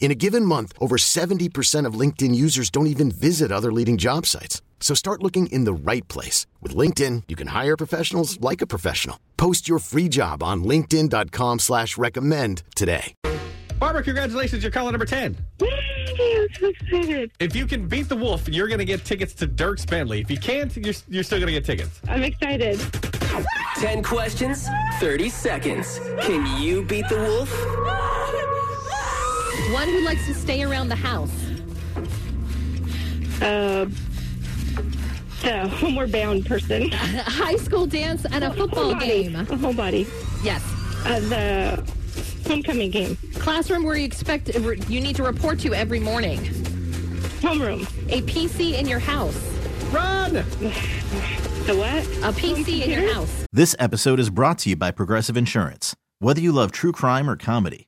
In a given month, over 70% of LinkedIn users don't even visit other leading job sites. So start looking in the right place. With LinkedIn, you can hire professionals like a professional. Post your free job on linkedin.com slash recommend today. Barbara, congratulations. You're caller number 10. I'm so excited. If you can beat the wolf, you're going to get tickets to Dierks Bentley. If you can't, you're, you're still going to get tickets. I'm excited. 10 questions, 30 seconds. Can you beat the wolf? One who likes to stay around the house. Uh, the homeward bound person. A high school dance and a football Whole game. A whole body. Yes. Uh, the homecoming game. Classroom where you expect you need to report to every morning. Homeroom. A PC in your house. Run! The what? A PC in your house. This episode is brought to you by Progressive Insurance. Whether you love true crime or comedy,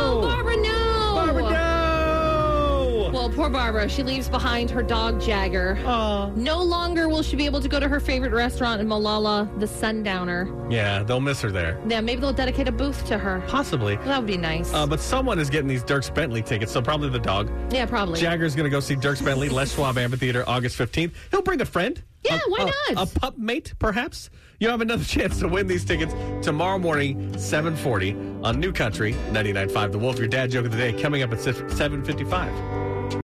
Well, poor Barbara. She leaves behind her dog Jagger. Aw. No longer will she be able to go to her favorite restaurant in Malala, the Sundowner. Yeah, they'll miss her there. Yeah, maybe they'll dedicate a booth to her. Possibly. That would be nice. Uh, but someone is getting these Dierks Bentley tickets, so probably the dog. yeah, probably. Jagger's going to go see Dierks Bentley, Les Schwab Amphitheater, August 15th. He'll bring a friend. Yeah, A- why a- not? A pup mate, perhaps. You have another chance to win these tickets tomorrow morning, 740 on New Country, 99.5 The Wolf. Your dad joke of the day coming up at 755.